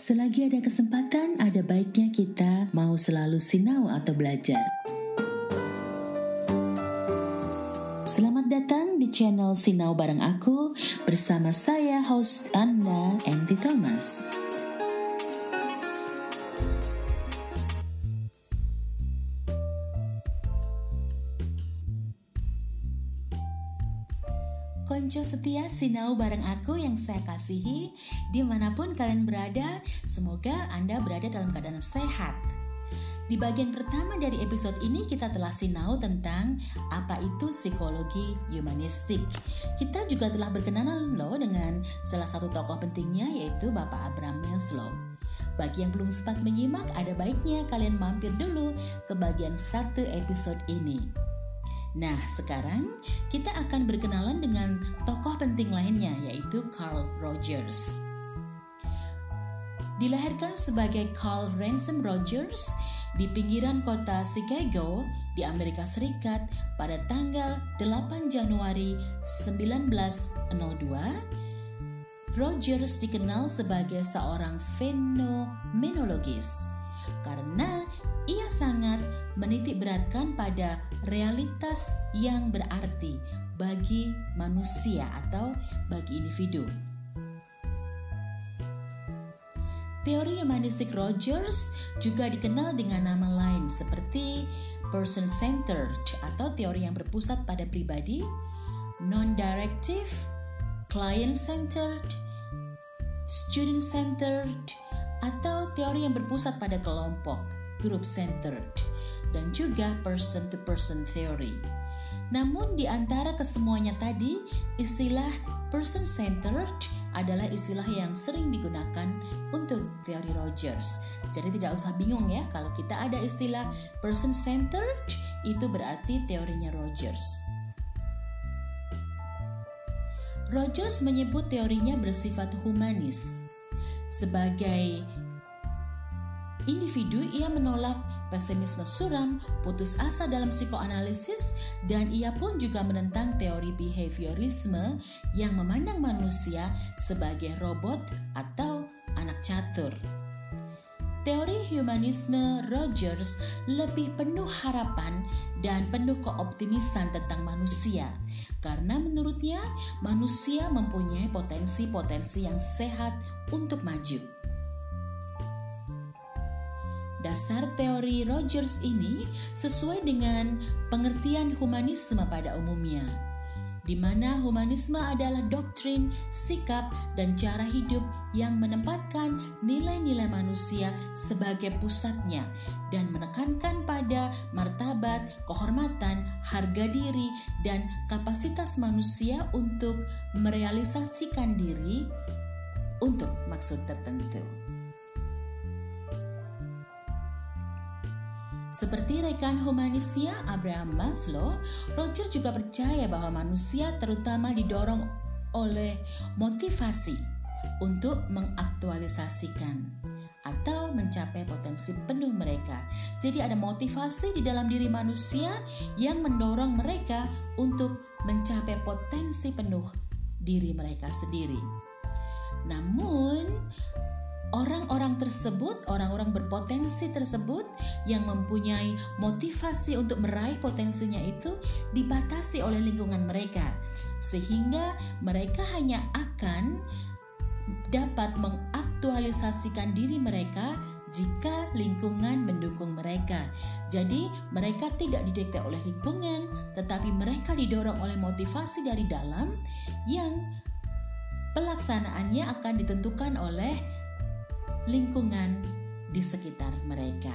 Selagi ada kesempatan, ada baiknya kita mau selalu sinau atau belajar. Selamat datang di channel Sinau Bareng Aku bersama saya host Anda, Andy Thomas. Konco setia sinau bareng aku yang saya kasihi Di mana pun kalian berada. Semoga Anda berada dalam keadaan sehat. Di bagian pertama dari episode ini kita telah sinau tentang Apa itu psikologi humanistik. Kita juga telah berkenalan loh dengan salah satu tokoh pentingnya Yaitu Bapak Abraham Maslow. Bagi yang belum sempat menyimak, ada baiknya kalian mampir dulu ke bagian satu episode ini. Nah, sekarang kita akan berkenalan dengan tokoh penting lainnya yaitu Carl Rogers. Dilahirkan sebagai Carl Ransom Rogers di pinggiran kota Chicago di Amerika Serikat pada tanggal 8 Januari 1902, Rogers dikenal sebagai seorang fenomenologis karena ia sangat menitik beratkan pada realitas yang berarti bagi manusia atau bagi individu. Teori humanistik Rogers juga dikenal dengan nama lain seperti person-centered atau teori yang berpusat pada pribadi, non-directive, client-centered, student-centered, atau teori yang berpusat pada kelompok, group-centered dan juga person-to-person theory. Namun di antara kesemuanya tadi, istilah person-centered adalah istilah yang sering digunakan untuk teori Rogers. Jadi tidak usah bingung ya kalau kita ada istilah person-centered itu berarti teorinya Rogers. Rogers menyebut teorinya bersifat humanis. Sebagai individu, ia menolak pesimisme suram, putus asa dalam psikoanalisis, dan ia pun juga menentang teori behaviorisme yang memandang manusia sebagai robot atau anak catur. Teori humanisme Rogers lebih penuh harapan dan penuh keoptimisan tentang manusia, karena menurutnya manusia mempunyai potensi-potensi yang sehat untuk maju. Dasar teori Rogers ini sesuai dengan pengertian humanisme pada umumnya, di mana humanisme adalah doktrin, sikap, dan cara hidup yang menempatkan nilai-nilai manusia sebagai pusatnya dan menekankan pada martabat, kehormatan, harga diri, dan kapasitas manusia untuk merealisasikan diri untuk maksud tertentu. Seperti rekan humanisnya Abraham Maslow, Roger juga percaya bahwa manusia terutama didorong oleh motivasi untuk mengaktualisasikan atau mencapai potensi penuh mereka. Jadi ada motivasi di dalam diri manusia yang mendorong mereka untuk mencapai potensi penuh diri mereka sendiri. Namun, orang-orang tersebut, orang-orang berpotensi tersebut yang mempunyai motivasi untuk meraih potensinya itu dibatasi oleh lingkungan mereka, sehingga mereka hanya akan dapat mengaktualisasikan diri mereka jika lingkungan mendukung mereka. Jadi, mereka tidak didikte oleh lingkungan, tetapi mereka didorong oleh motivasi dari dalam yang pelaksanaannya akan ditentukan oleh lingkungan di sekitar mereka.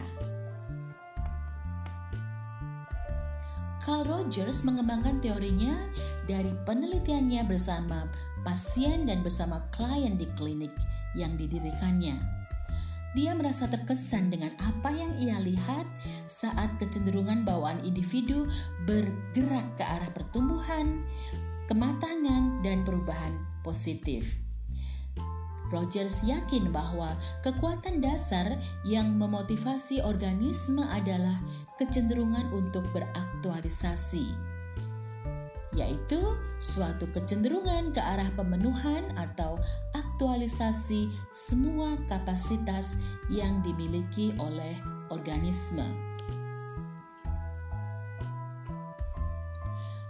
Carl Rogers mengembangkan teorinya dari penelitiannya bersama pasien dan bersama klien di klinik yang didirikannya. Dia merasa terkesan dengan apa yang ia lihat saat kecenderungan bawaan individu bergerak ke arah pertumbuhan, kematangan, dan perubahan positif. Rogers yakin bahwa kekuatan dasar yang memotivasi organisme adalah kecenderungan untuk beraktualisasi, yaitu suatu kecenderungan ke arah pemenuhan atau mengaktualisasi semua kapasitas yang dimiliki oleh organisme.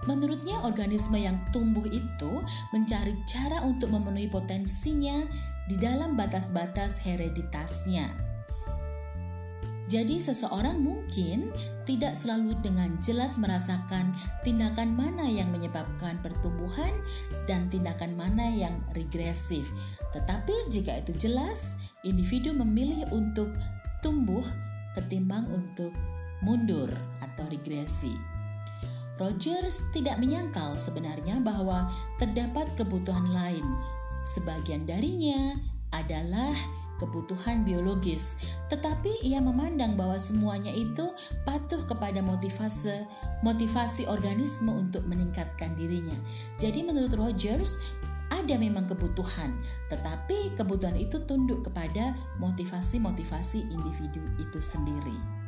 Menurutnya, organisme yang tumbuh itu mencari cara untuk memenuhi potensinya di dalam batas-batas hereditasnya. Jadi, seseorang mungkin tidak selalu dengan jelas merasakan tindakan mana yang menyebabkan pertumbuhan dan tindakan mana yang regresif. Tetapi, jika itu jelas, individu memilih untuk tumbuh ketimbang untuk mundur atau regresi. Rogers tidak menyangkal sebenarnya bahwa terdapat kebutuhan lain. Sebagian darinya adalah kebutuhan biologis, tetapi ia memandang bahwa semuanya itu patuh kepada motivasi motivasi organisme untuk meningkatkan dirinya. Jadi menurut Rogers, ada memang kebutuhan, tetapi kebutuhan itu tunduk kepada motivasi-motivasi individu itu sendiri.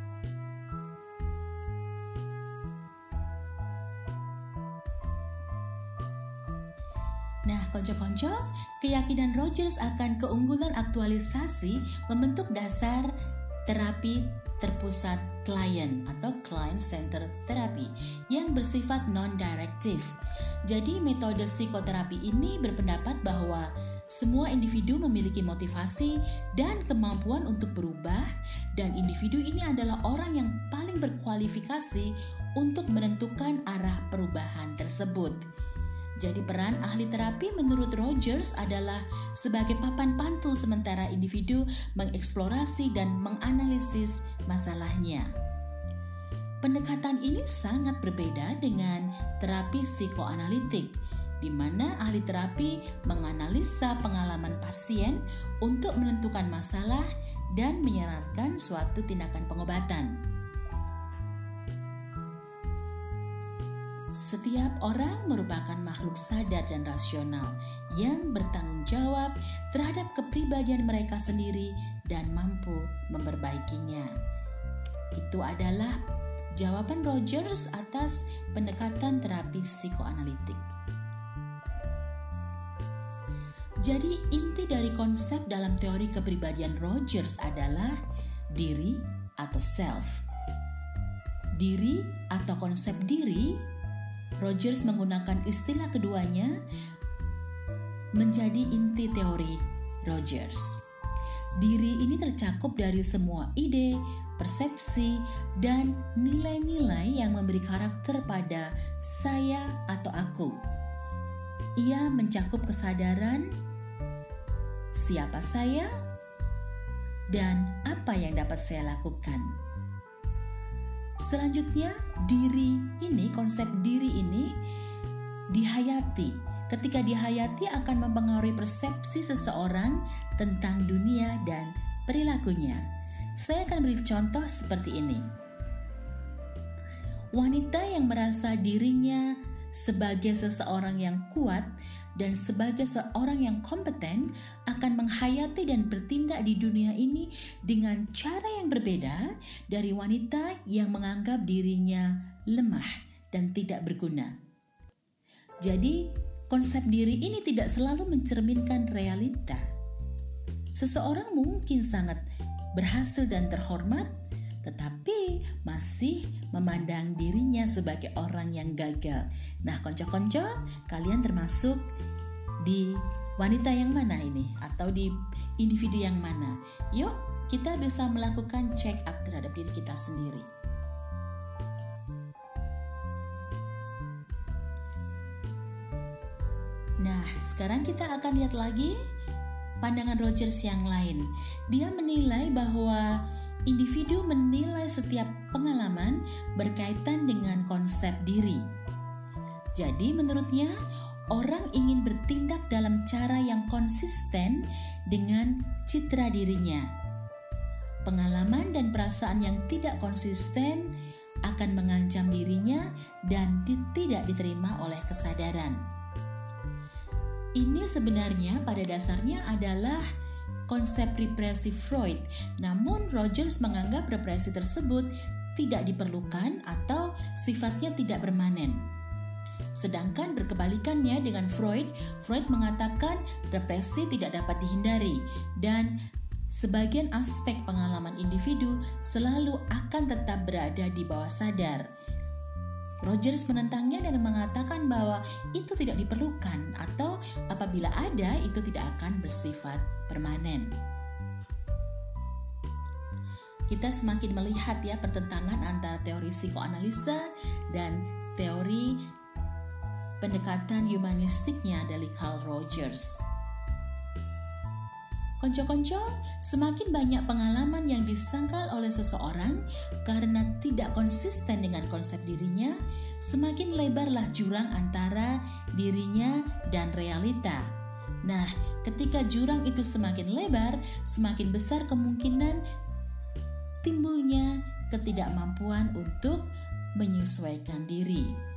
Konco-konco, keyakinan Rogers akan keunggulan aktualisasi membentuk dasar terapi terpusat klien atau client center therapy yang bersifat non-directive. Jadi metode psikoterapi ini berpendapat bahwa semua individu memiliki motivasi dan kemampuan untuk berubah dan individu ini adalah orang yang paling berkualifikasi untuk menentukan arah perubahan tersebut. Jadi peran ahli terapi menurut Rogers adalah sebagai papan pantul sementara individu mengeksplorasi dan menganalisis masalahnya. Pendekatan ini sangat berbeda dengan terapi psikoanalitik, di mana ahli terapi menganalisa pengalaman pasien untuk menentukan masalah dan menyarankan suatu tindakan pengobatan. Setiap orang merupakan makhluk sadar dan rasional yang bertanggung jawab terhadap kepribadian mereka sendiri dan mampu memperbaikinya. Itu adalah jawaban Rogers atas pendekatan terapi psikoanalitik. Jadi, inti dari konsep dalam teori kepribadian Rogers adalah diri atau self. Diri atau konsep diri Rogers menggunakan istilah keduanya menjadi inti teori Rogers. Diri ini tercakup dari semua ide, persepsi, dan nilai-nilai yang memberi karakter pada saya atau aku. Ia mencakup kesadaran siapa saya dan apa yang dapat saya lakukan. Selanjutnya, diri ini, konsep diri ini dihayati. Ketika dihayati akan mempengaruhi persepsi seseorang tentang dunia dan perilakunya. Saya akan beri contoh seperti ini. Wanita yang merasa dirinya sebagai seseorang yang kuat dan sebagai seorang yang kompeten akan menghayati dan bertindak di dunia ini dengan cara yang berbeda dari wanita yang menganggap dirinya lemah dan tidak berguna. Jadi, konsep diri ini tidak selalu mencerminkan realita. Seseorang mungkin sangat berhasil dan terhormat, tetapi masih memandang dirinya sebagai orang yang gagal. Nah, konco-konco, kalian termasuk di wanita yang mana ini atau di individu yang mana. Yuk, kita bisa melakukan check up terhadap diri kita sendiri. Nah, sekarang kita akan lihat lagi pandangan Rogers yang lain. Dia menilai bahwa individu menilai setiap pengalaman berkaitan dengan konsep diri. Jadi, menurutnya, orang ingin bertindak dalam cara yang konsisten dengan citra dirinya. Pengalaman dan perasaan yang tidak konsisten akan mengancam dirinya dan tidak diterima oleh kesadaran. Ini sebenarnya pada dasarnya adalah konsep represi Freud, namun Rogers menganggap represi tersebut tidak diperlukan atau sifatnya tidak permanen. Sedangkan berkebalikannya dengan Freud, Freud mengatakan depresi tidak dapat dihindari dan sebagian aspek pengalaman individu selalu akan tetap berada di bawah sadar. Rogers menentangnya dan mengatakan bahwa itu tidak diperlukan atau apabila ada itu tidak akan bersifat permanen. Kita semakin melihat ya pertentangan antara teori psikoanalisa dan teori pendekatan humanistiknya dari Carl Rogers. Konco-konco, semakin banyak pengalaman yang disangkal oleh seseorang karena tidak konsisten dengan konsep dirinya, semakin lebarlah jurang antara dirinya dan realita. Nah, ketika jurang itu semakin lebar, semakin besar kemungkinan timbulnya ketidakmampuan untuk menyesuaikan diri.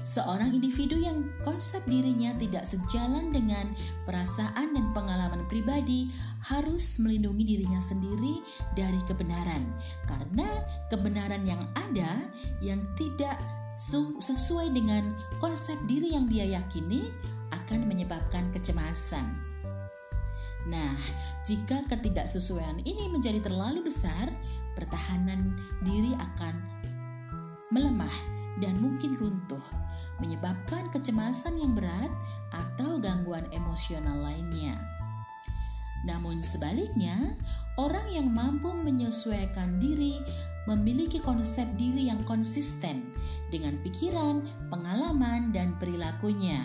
Seorang individu yang konsep dirinya tidak sejalan dengan perasaan dan pengalaman pribadi harus melindungi dirinya sendiri dari kebenaran, karena kebenaran yang ada yang tidak sesuai dengan konsep diri yang dia yakini akan menyebabkan kecemasan. Nah, jika ketidaksesuaian ini menjadi terlalu besar, pertahanan diri akan melemah dan mungkin runtuh menyebabkan kecemasan yang berat atau gangguan emosional lainnya. Namun sebaliknya, orang yang mampu menyesuaikan diri memiliki konsep diri yang konsisten dengan pikiran, pengalaman, dan perilakunya.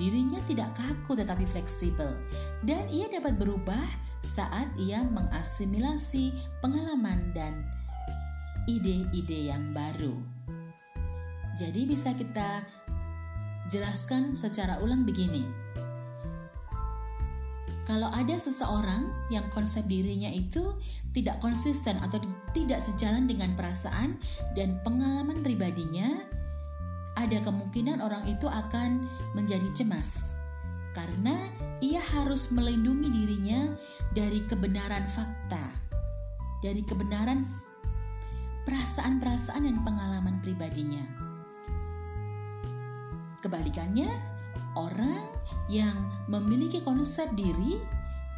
Dirinya tidak kaku tetapi fleksibel, dan ia dapat berubah saat ia mengasimilasi pengalaman dan ide-ide yang baru. Jadi bisa kita jelaskan secara ulang begini. Kalau ada seseorang yang konsep dirinya itu tidak konsisten atau tidak sejalan dengan perasaan dan pengalaman pribadinya, ada kemungkinan orang itu akan menjadi cemas karena ia harus melindungi dirinya dari kebenaran fakta, dari kebenaran perasaan-perasaan dan pengalaman pribadinya. Kebalikannya, orang yang memiliki konsep diri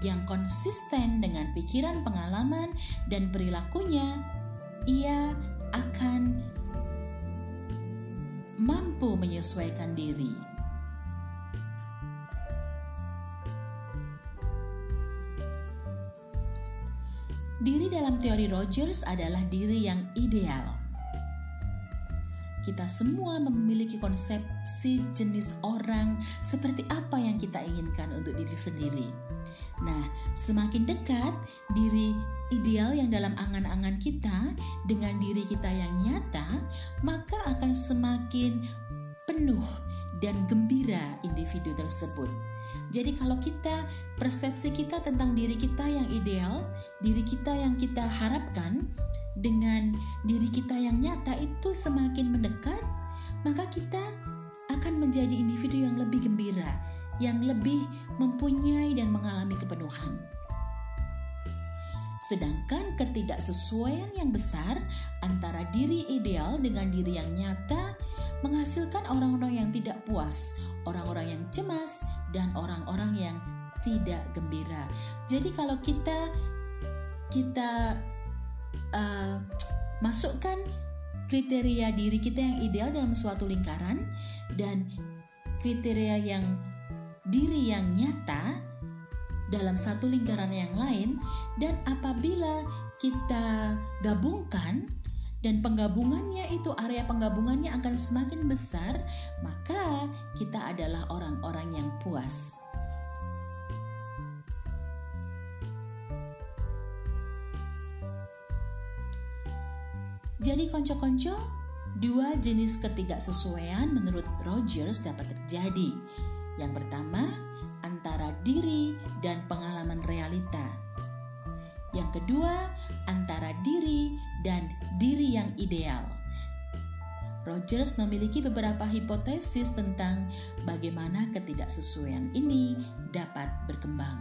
yang konsisten dengan pikiran, pengalaman, dan perilakunya, ia akan mampu menyesuaikan diri. Diri dalam teori Rogers adalah diri yang ideal kita semua memiliki konsepsi jenis orang seperti apa yang kita inginkan untuk diri sendiri. Nah, semakin dekat diri ideal yang dalam angan-angan kita dengan diri kita yang nyata, maka akan semakin penuh dan gembira individu tersebut. Jadi kalau kita persepsi kita tentang diri kita yang ideal, diri kita yang kita harapkan dengan diri kita yang nyata itu semakin mendekat, maka kita akan menjadi individu yang lebih gembira, yang lebih mempunyai dan mengalami kepenuhan. Sedangkan ketidaksesuaian yang besar antara diri ideal dengan diri yang nyata menghasilkan orang-orang yang tidak puas, orang-orang yang cemas, dan orang-orang yang tidak gembira. Jadi kalau kita kita uh, masukkan kriteria diri kita yang ideal dalam suatu lingkaran dan kriteria yang diri yang nyata dalam satu lingkaran yang lain dan apabila kita gabungkan dan penggabungannya itu area penggabungannya akan semakin besar maka kita adalah orang-orang yang puas. Jadi konco-konco, dua jenis ketidaksesuaian menurut Rogers dapat terjadi. Yang pertama, antara diri dan pengalaman realita. Yang kedua, antara diri dan diri yang ideal. Rogers memiliki beberapa hipotesis tentang bagaimana ketidaksesuaian ini dapat berkembang.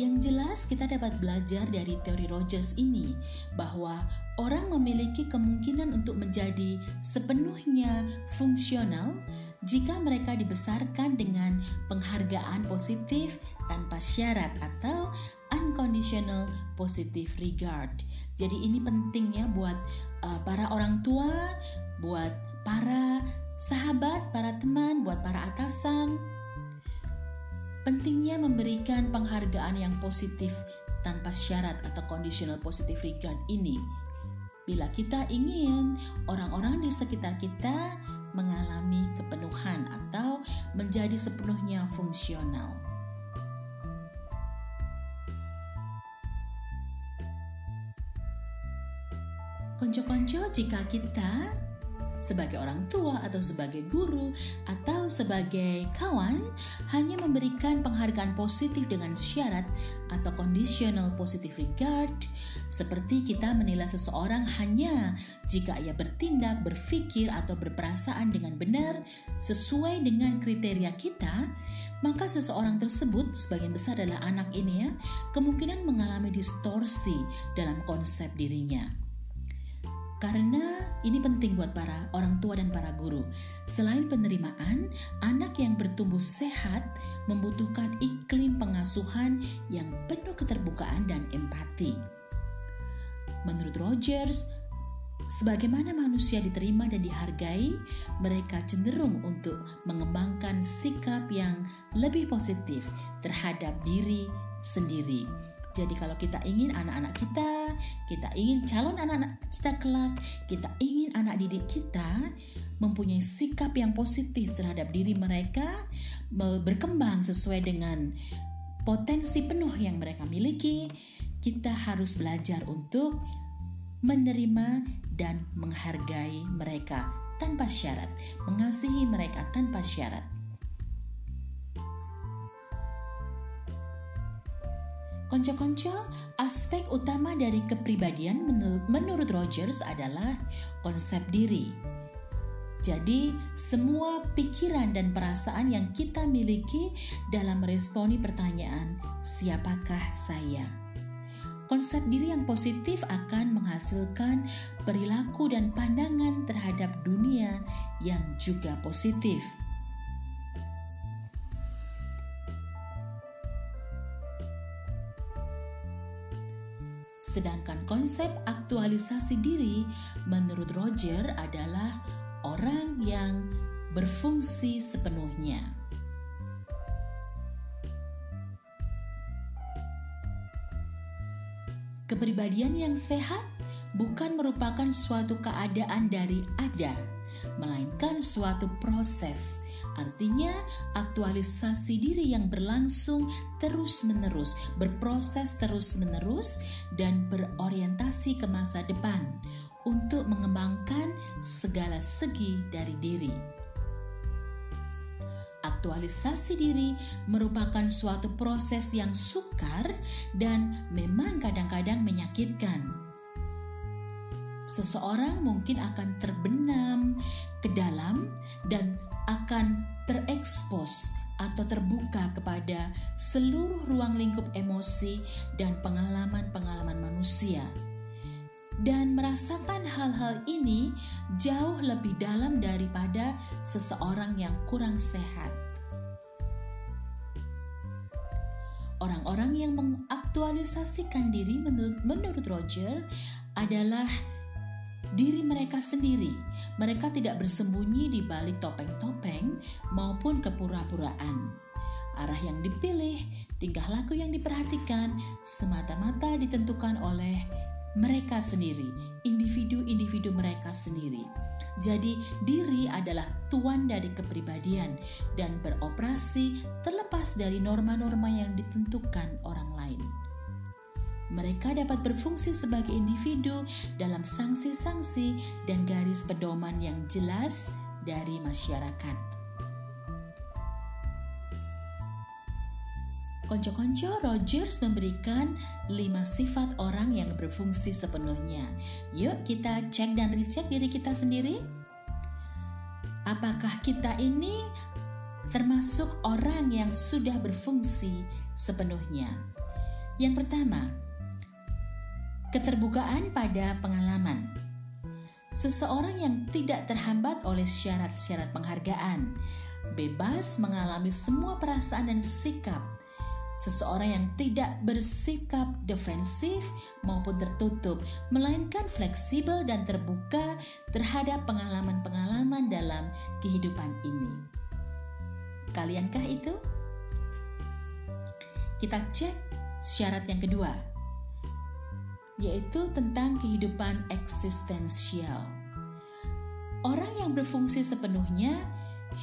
Yang jelas kita dapat belajar dari teori Rogers ini bahwa orang memiliki kemungkinan untuk menjadi sepenuhnya fungsional jika mereka dibesarkan dengan penghargaan positif tanpa syarat atau unconditional positive regard. Jadi ini pentingnya buat uh, para orang tua, buat para sahabat, para teman, buat para atasan. Pentingnya memberikan penghargaan yang positif tanpa syarat atau conditional positive regard ini. Bila kita ingin orang-orang di sekitar kita mengalami kepenuhan atau menjadi sepenuhnya fungsional. Konco-konco jika kita sebagai orang tua atau sebagai guru atau sebagai kawan hanya memberikan penghargaan positif dengan syarat atau conditional positive regard seperti kita menilai seseorang hanya jika ia bertindak, berpikir atau berperasaan dengan benar sesuai dengan kriteria kita maka seseorang tersebut sebagian besar adalah anak ini ya kemungkinan mengalami distorsi dalam konsep dirinya. Karena ini penting buat para orang tua dan para guru. Selain penerimaan, anak yang bertumbuh sehat membutuhkan iklim pengasuhan yang penuh keterbukaan dan empati. Menurut Rogers, sebagaimana manusia diterima dan dihargai, mereka cenderung untuk mengembangkan sikap yang lebih positif terhadap diri sendiri jadi kalau kita ingin anak-anak kita, kita ingin calon anak-anak kita kelak, kita ingin anak didik kita mempunyai sikap yang positif terhadap diri mereka, berkembang sesuai dengan potensi penuh yang mereka miliki, kita harus belajar untuk menerima dan menghargai mereka tanpa syarat, mengasihi mereka tanpa syarat. Konco-konco, aspek utama dari kepribadian menurut Rogers adalah konsep diri. Jadi, semua pikiran dan perasaan yang kita miliki dalam meresponi pertanyaan, "Siapakah saya?" Konsep diri yang positif akan menghasilkan perilaku dan pandangan terhadap dunia yang juga positif. Sedangkan konsep aktualisasi diri menurut Roger adalah orang yang berfungsi sepenuhnya. Kepribadian yang sehat bukan merupakan suatu keadaan dari ada, melainkan suatu proses Artinya, aktualisasi diri yang berlangsung terus-menerus, berproses terus-menerus, dan berorientasi ke masa depan untuk mengembangkan segala segi dari diri. Aktualisasi diri merupakan suatu proses yang sukar dan memang kadang-kadang menyakitkan. Seseorang mungkin akan terbenam ke dalam dan akan terekspos atau terbuka kepada seluruh ruang lingkup emosi dan pengalaman-pengalaman manusia. Dan merasakan hal-hal ini jauh lebih dalam daripada seseorang yang kurang sehat. Orang-orang yang mengaktualisasikan diri menurut Roger adalah diri mereka sendiri. Mereka tidak bersembunyi di balik topeng-topeng maupun kepura-puraan. Arah yang dipilih, tingkah laku yang diperhatikan semata-mata ditentukan oleh mereka sendiri, individu-individu mereka sendiri. Jadi, diri adalah tuan dari kepribadian dan beroperasi terlepas dari norma-norma yang ditentukan orang lain mereka dapat berfungsi sebagai individu dalam sanksi-sanksi dan garis pedoman yang jelas dari masyarakat. Konco-konco Rogers memberikan lima sifat orang yang berfungsi sepenuhnya. Yuk kita cek dan recheck diri kita sendiri. Apakah kita ini termasuk orang yang sudah berfungsi sepenuhnya? Yang pertama, keterbukaan pada pengalaman. Seseorang yang tidak terhambat oleh syarat-syarat penghargaan, bebas mengalami semua perasaan dan sikap. Seseorang yang tidak bersikap defensif maupun tertutup, melainkan fleksibel dan terbuka terhadap pengalaman-pengalaman dalam kehidupan ini. Kaliankah itu? Kita cek syarat yang kedua yaitu tentang kehidupan eksistensial. Orang yang berfungsi sepenuhnya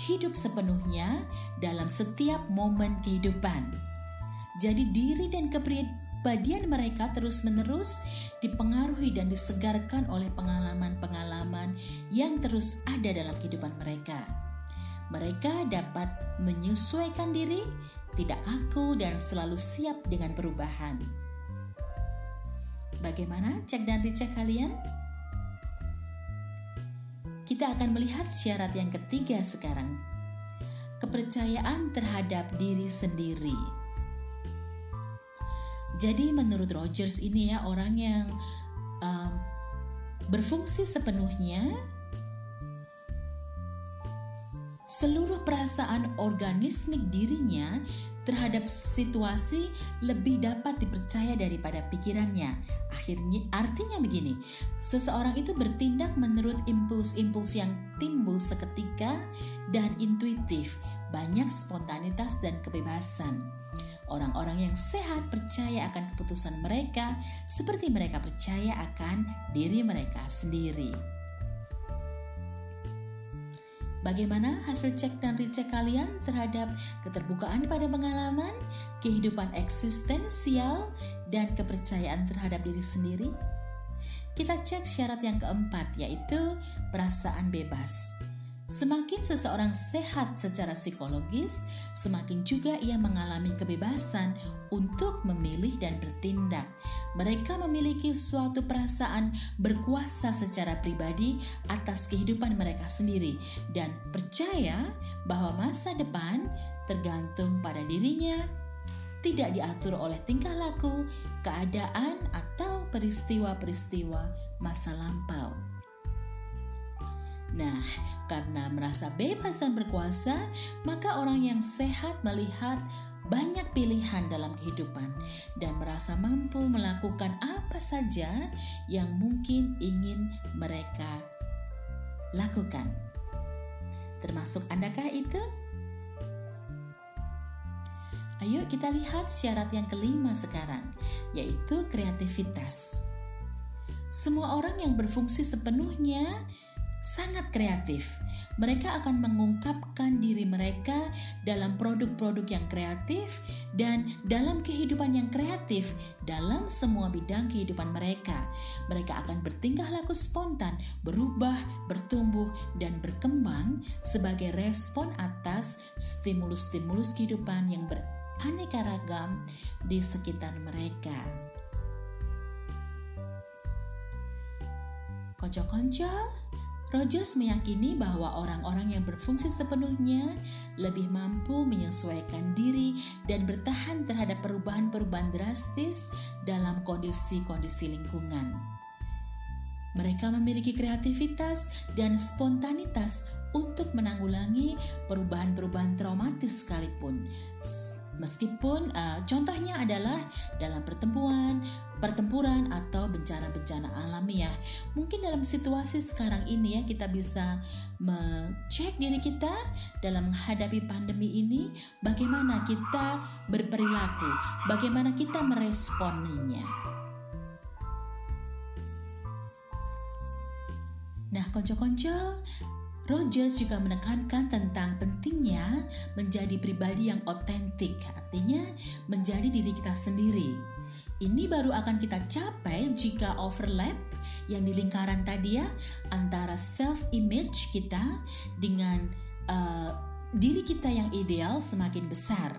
hidup sepenuhnya dalam setiap momen kehidupan. Jadi diri dan kepribadian mereka terus-menerus dipengaruhi dan disegarkan oleh pengalaman-pengalaman yang terus ada dalam kehidupan mereka. Mereka dapat menyesuaikan diri, tidak kaku dan selalu siap dengan perubahan. Bagaimana cek dan dicek kalian? Kita akan melihat syarat yang ketiga sekarang. Kepercayaan terhadap diri sendiri. Jadi menurut Rogers ini ya orang yang um, berfungsi sepenuhnya seluruh perasaan organismik dirinya terhadap situasi lebih dapat dipercaya daripada pikirannya. Akhirnya artinya begini, seseorang itu bertindak menurut impuls-impuls yang timbul seketika dan intuitif, banyak spontanitas dan kebebasan. Orang-orang yang sehat percaya akan keputusan mereka seperti mereka percaya akan diri mereka sendiri. Bagaimana hasil cek dan recheck kalian terhadap keterbukaan pada pengalaman, kehidupan eksistensial, dan kepercayaan terhadap diri sendiri? Kita cek syarat yang keempat, yaitu perasaan bebas. Semakin seseorang sehat secara psikologis, semakin juga ia mengalami kebebasan untuk memilih dan bertindak. Mereka memiliki suatu perasaan berkuasa secara pribadi atas kehidupan mereka sendiri dan percaya bahwa masa depan tergantung pada dirinya, tidak diatur oleh tingkah laku, keadaan, atau peristiwa-peristiwa masa lampau. Nah, karena merasa bebas dan berkuasa, maka orang yang sehat melihat banyak pilihan dalam kehidupan dan merasa mampu melakukan apa saja yang mungkin ingin mereka lakukan. Termasuk Andakah itu? Ayo kita lihat syarat yang kelima sekarang, yaitu kreativitas. Semua orang yang berfungsi sepenuhnya sangat kreatif. Mereka akan mengungkapkan diri mereka dalam produk-produk yang kreatif dan dalam kehidupan yang kreatif dalam semua bidang kehidupan mereka. Mereka akan bertingkah laku spontan, berubah, bertumbuh, dan berkembang sebagai respon atas stimulus-stimulus kehidupan yang beraneka ragam di sekitar mereka. Konco-konco, Rogers meyakini bahwa orang-orang yang berfungsi sepenuhnya lebih mampu menyesuaikan diri dan bertahan terhadap perubahan-perubahan drastis dalam kondisi-kondisi lingkungan. Mereka memiliki kreativitas dan spontanitas untuk menanggulangi perubahan-perubahan traumatis sekalipun. Meskipun uh, contohnya adalah dalam pertemuan, pertempuran atau bencana-bencana alami ya. Mungkin dalam situasi sekarang ini ya kita bisa mengecek diri kita dalam menghadapi pandemi ini bagaimana kita berperilaku, bagaimana kita meresponinya. Nah, konco-konco, Rogers juga menekankan tentang pentingnya menjadi pribadi yang otentik, artinya menjadi diri kita sendiri. Ini baru akan kita capai jika overlap yang di lingkaran tadi ya antara self image kita dengan uh, diri kita yang ideal semakin besar.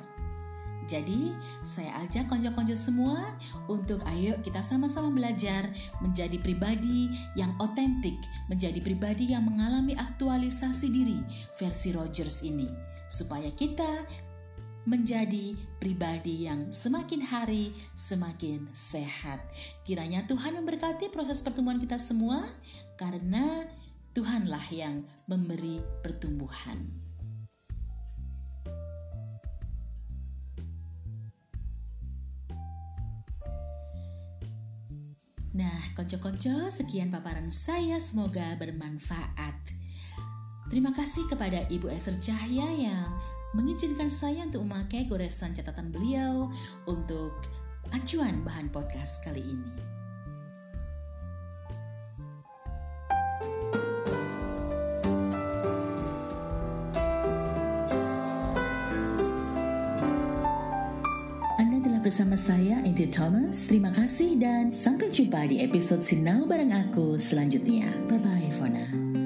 Jadi, saya ajak konco-konco semua untuk ayo kita sama-sama belajar menjadi pribadi yang otentik, menjadi pribadi yang mengalami aktualisasi diri versi Rogers ini, supaya kita menjadi pribadi yang semakin hari semakin sehat. Kiranya Tuhan memberkati proses pertumbuhan kita semua karena Tuhanlah yang memberi pertumbuhan. Nah, konco-konco, sekian paparan saya. Semoga bermanfaat. Terima kasih kepada Ibu Esther Cahya yang mengizinkan saya untuk memakai goresan catatan beliau untuk acuan bahan podcast kali ini. bersama saya Inti Thomas. Terima kasih dan sampai jumpa di episode Sinau bareng aku selanjutnya. Bye bye for now.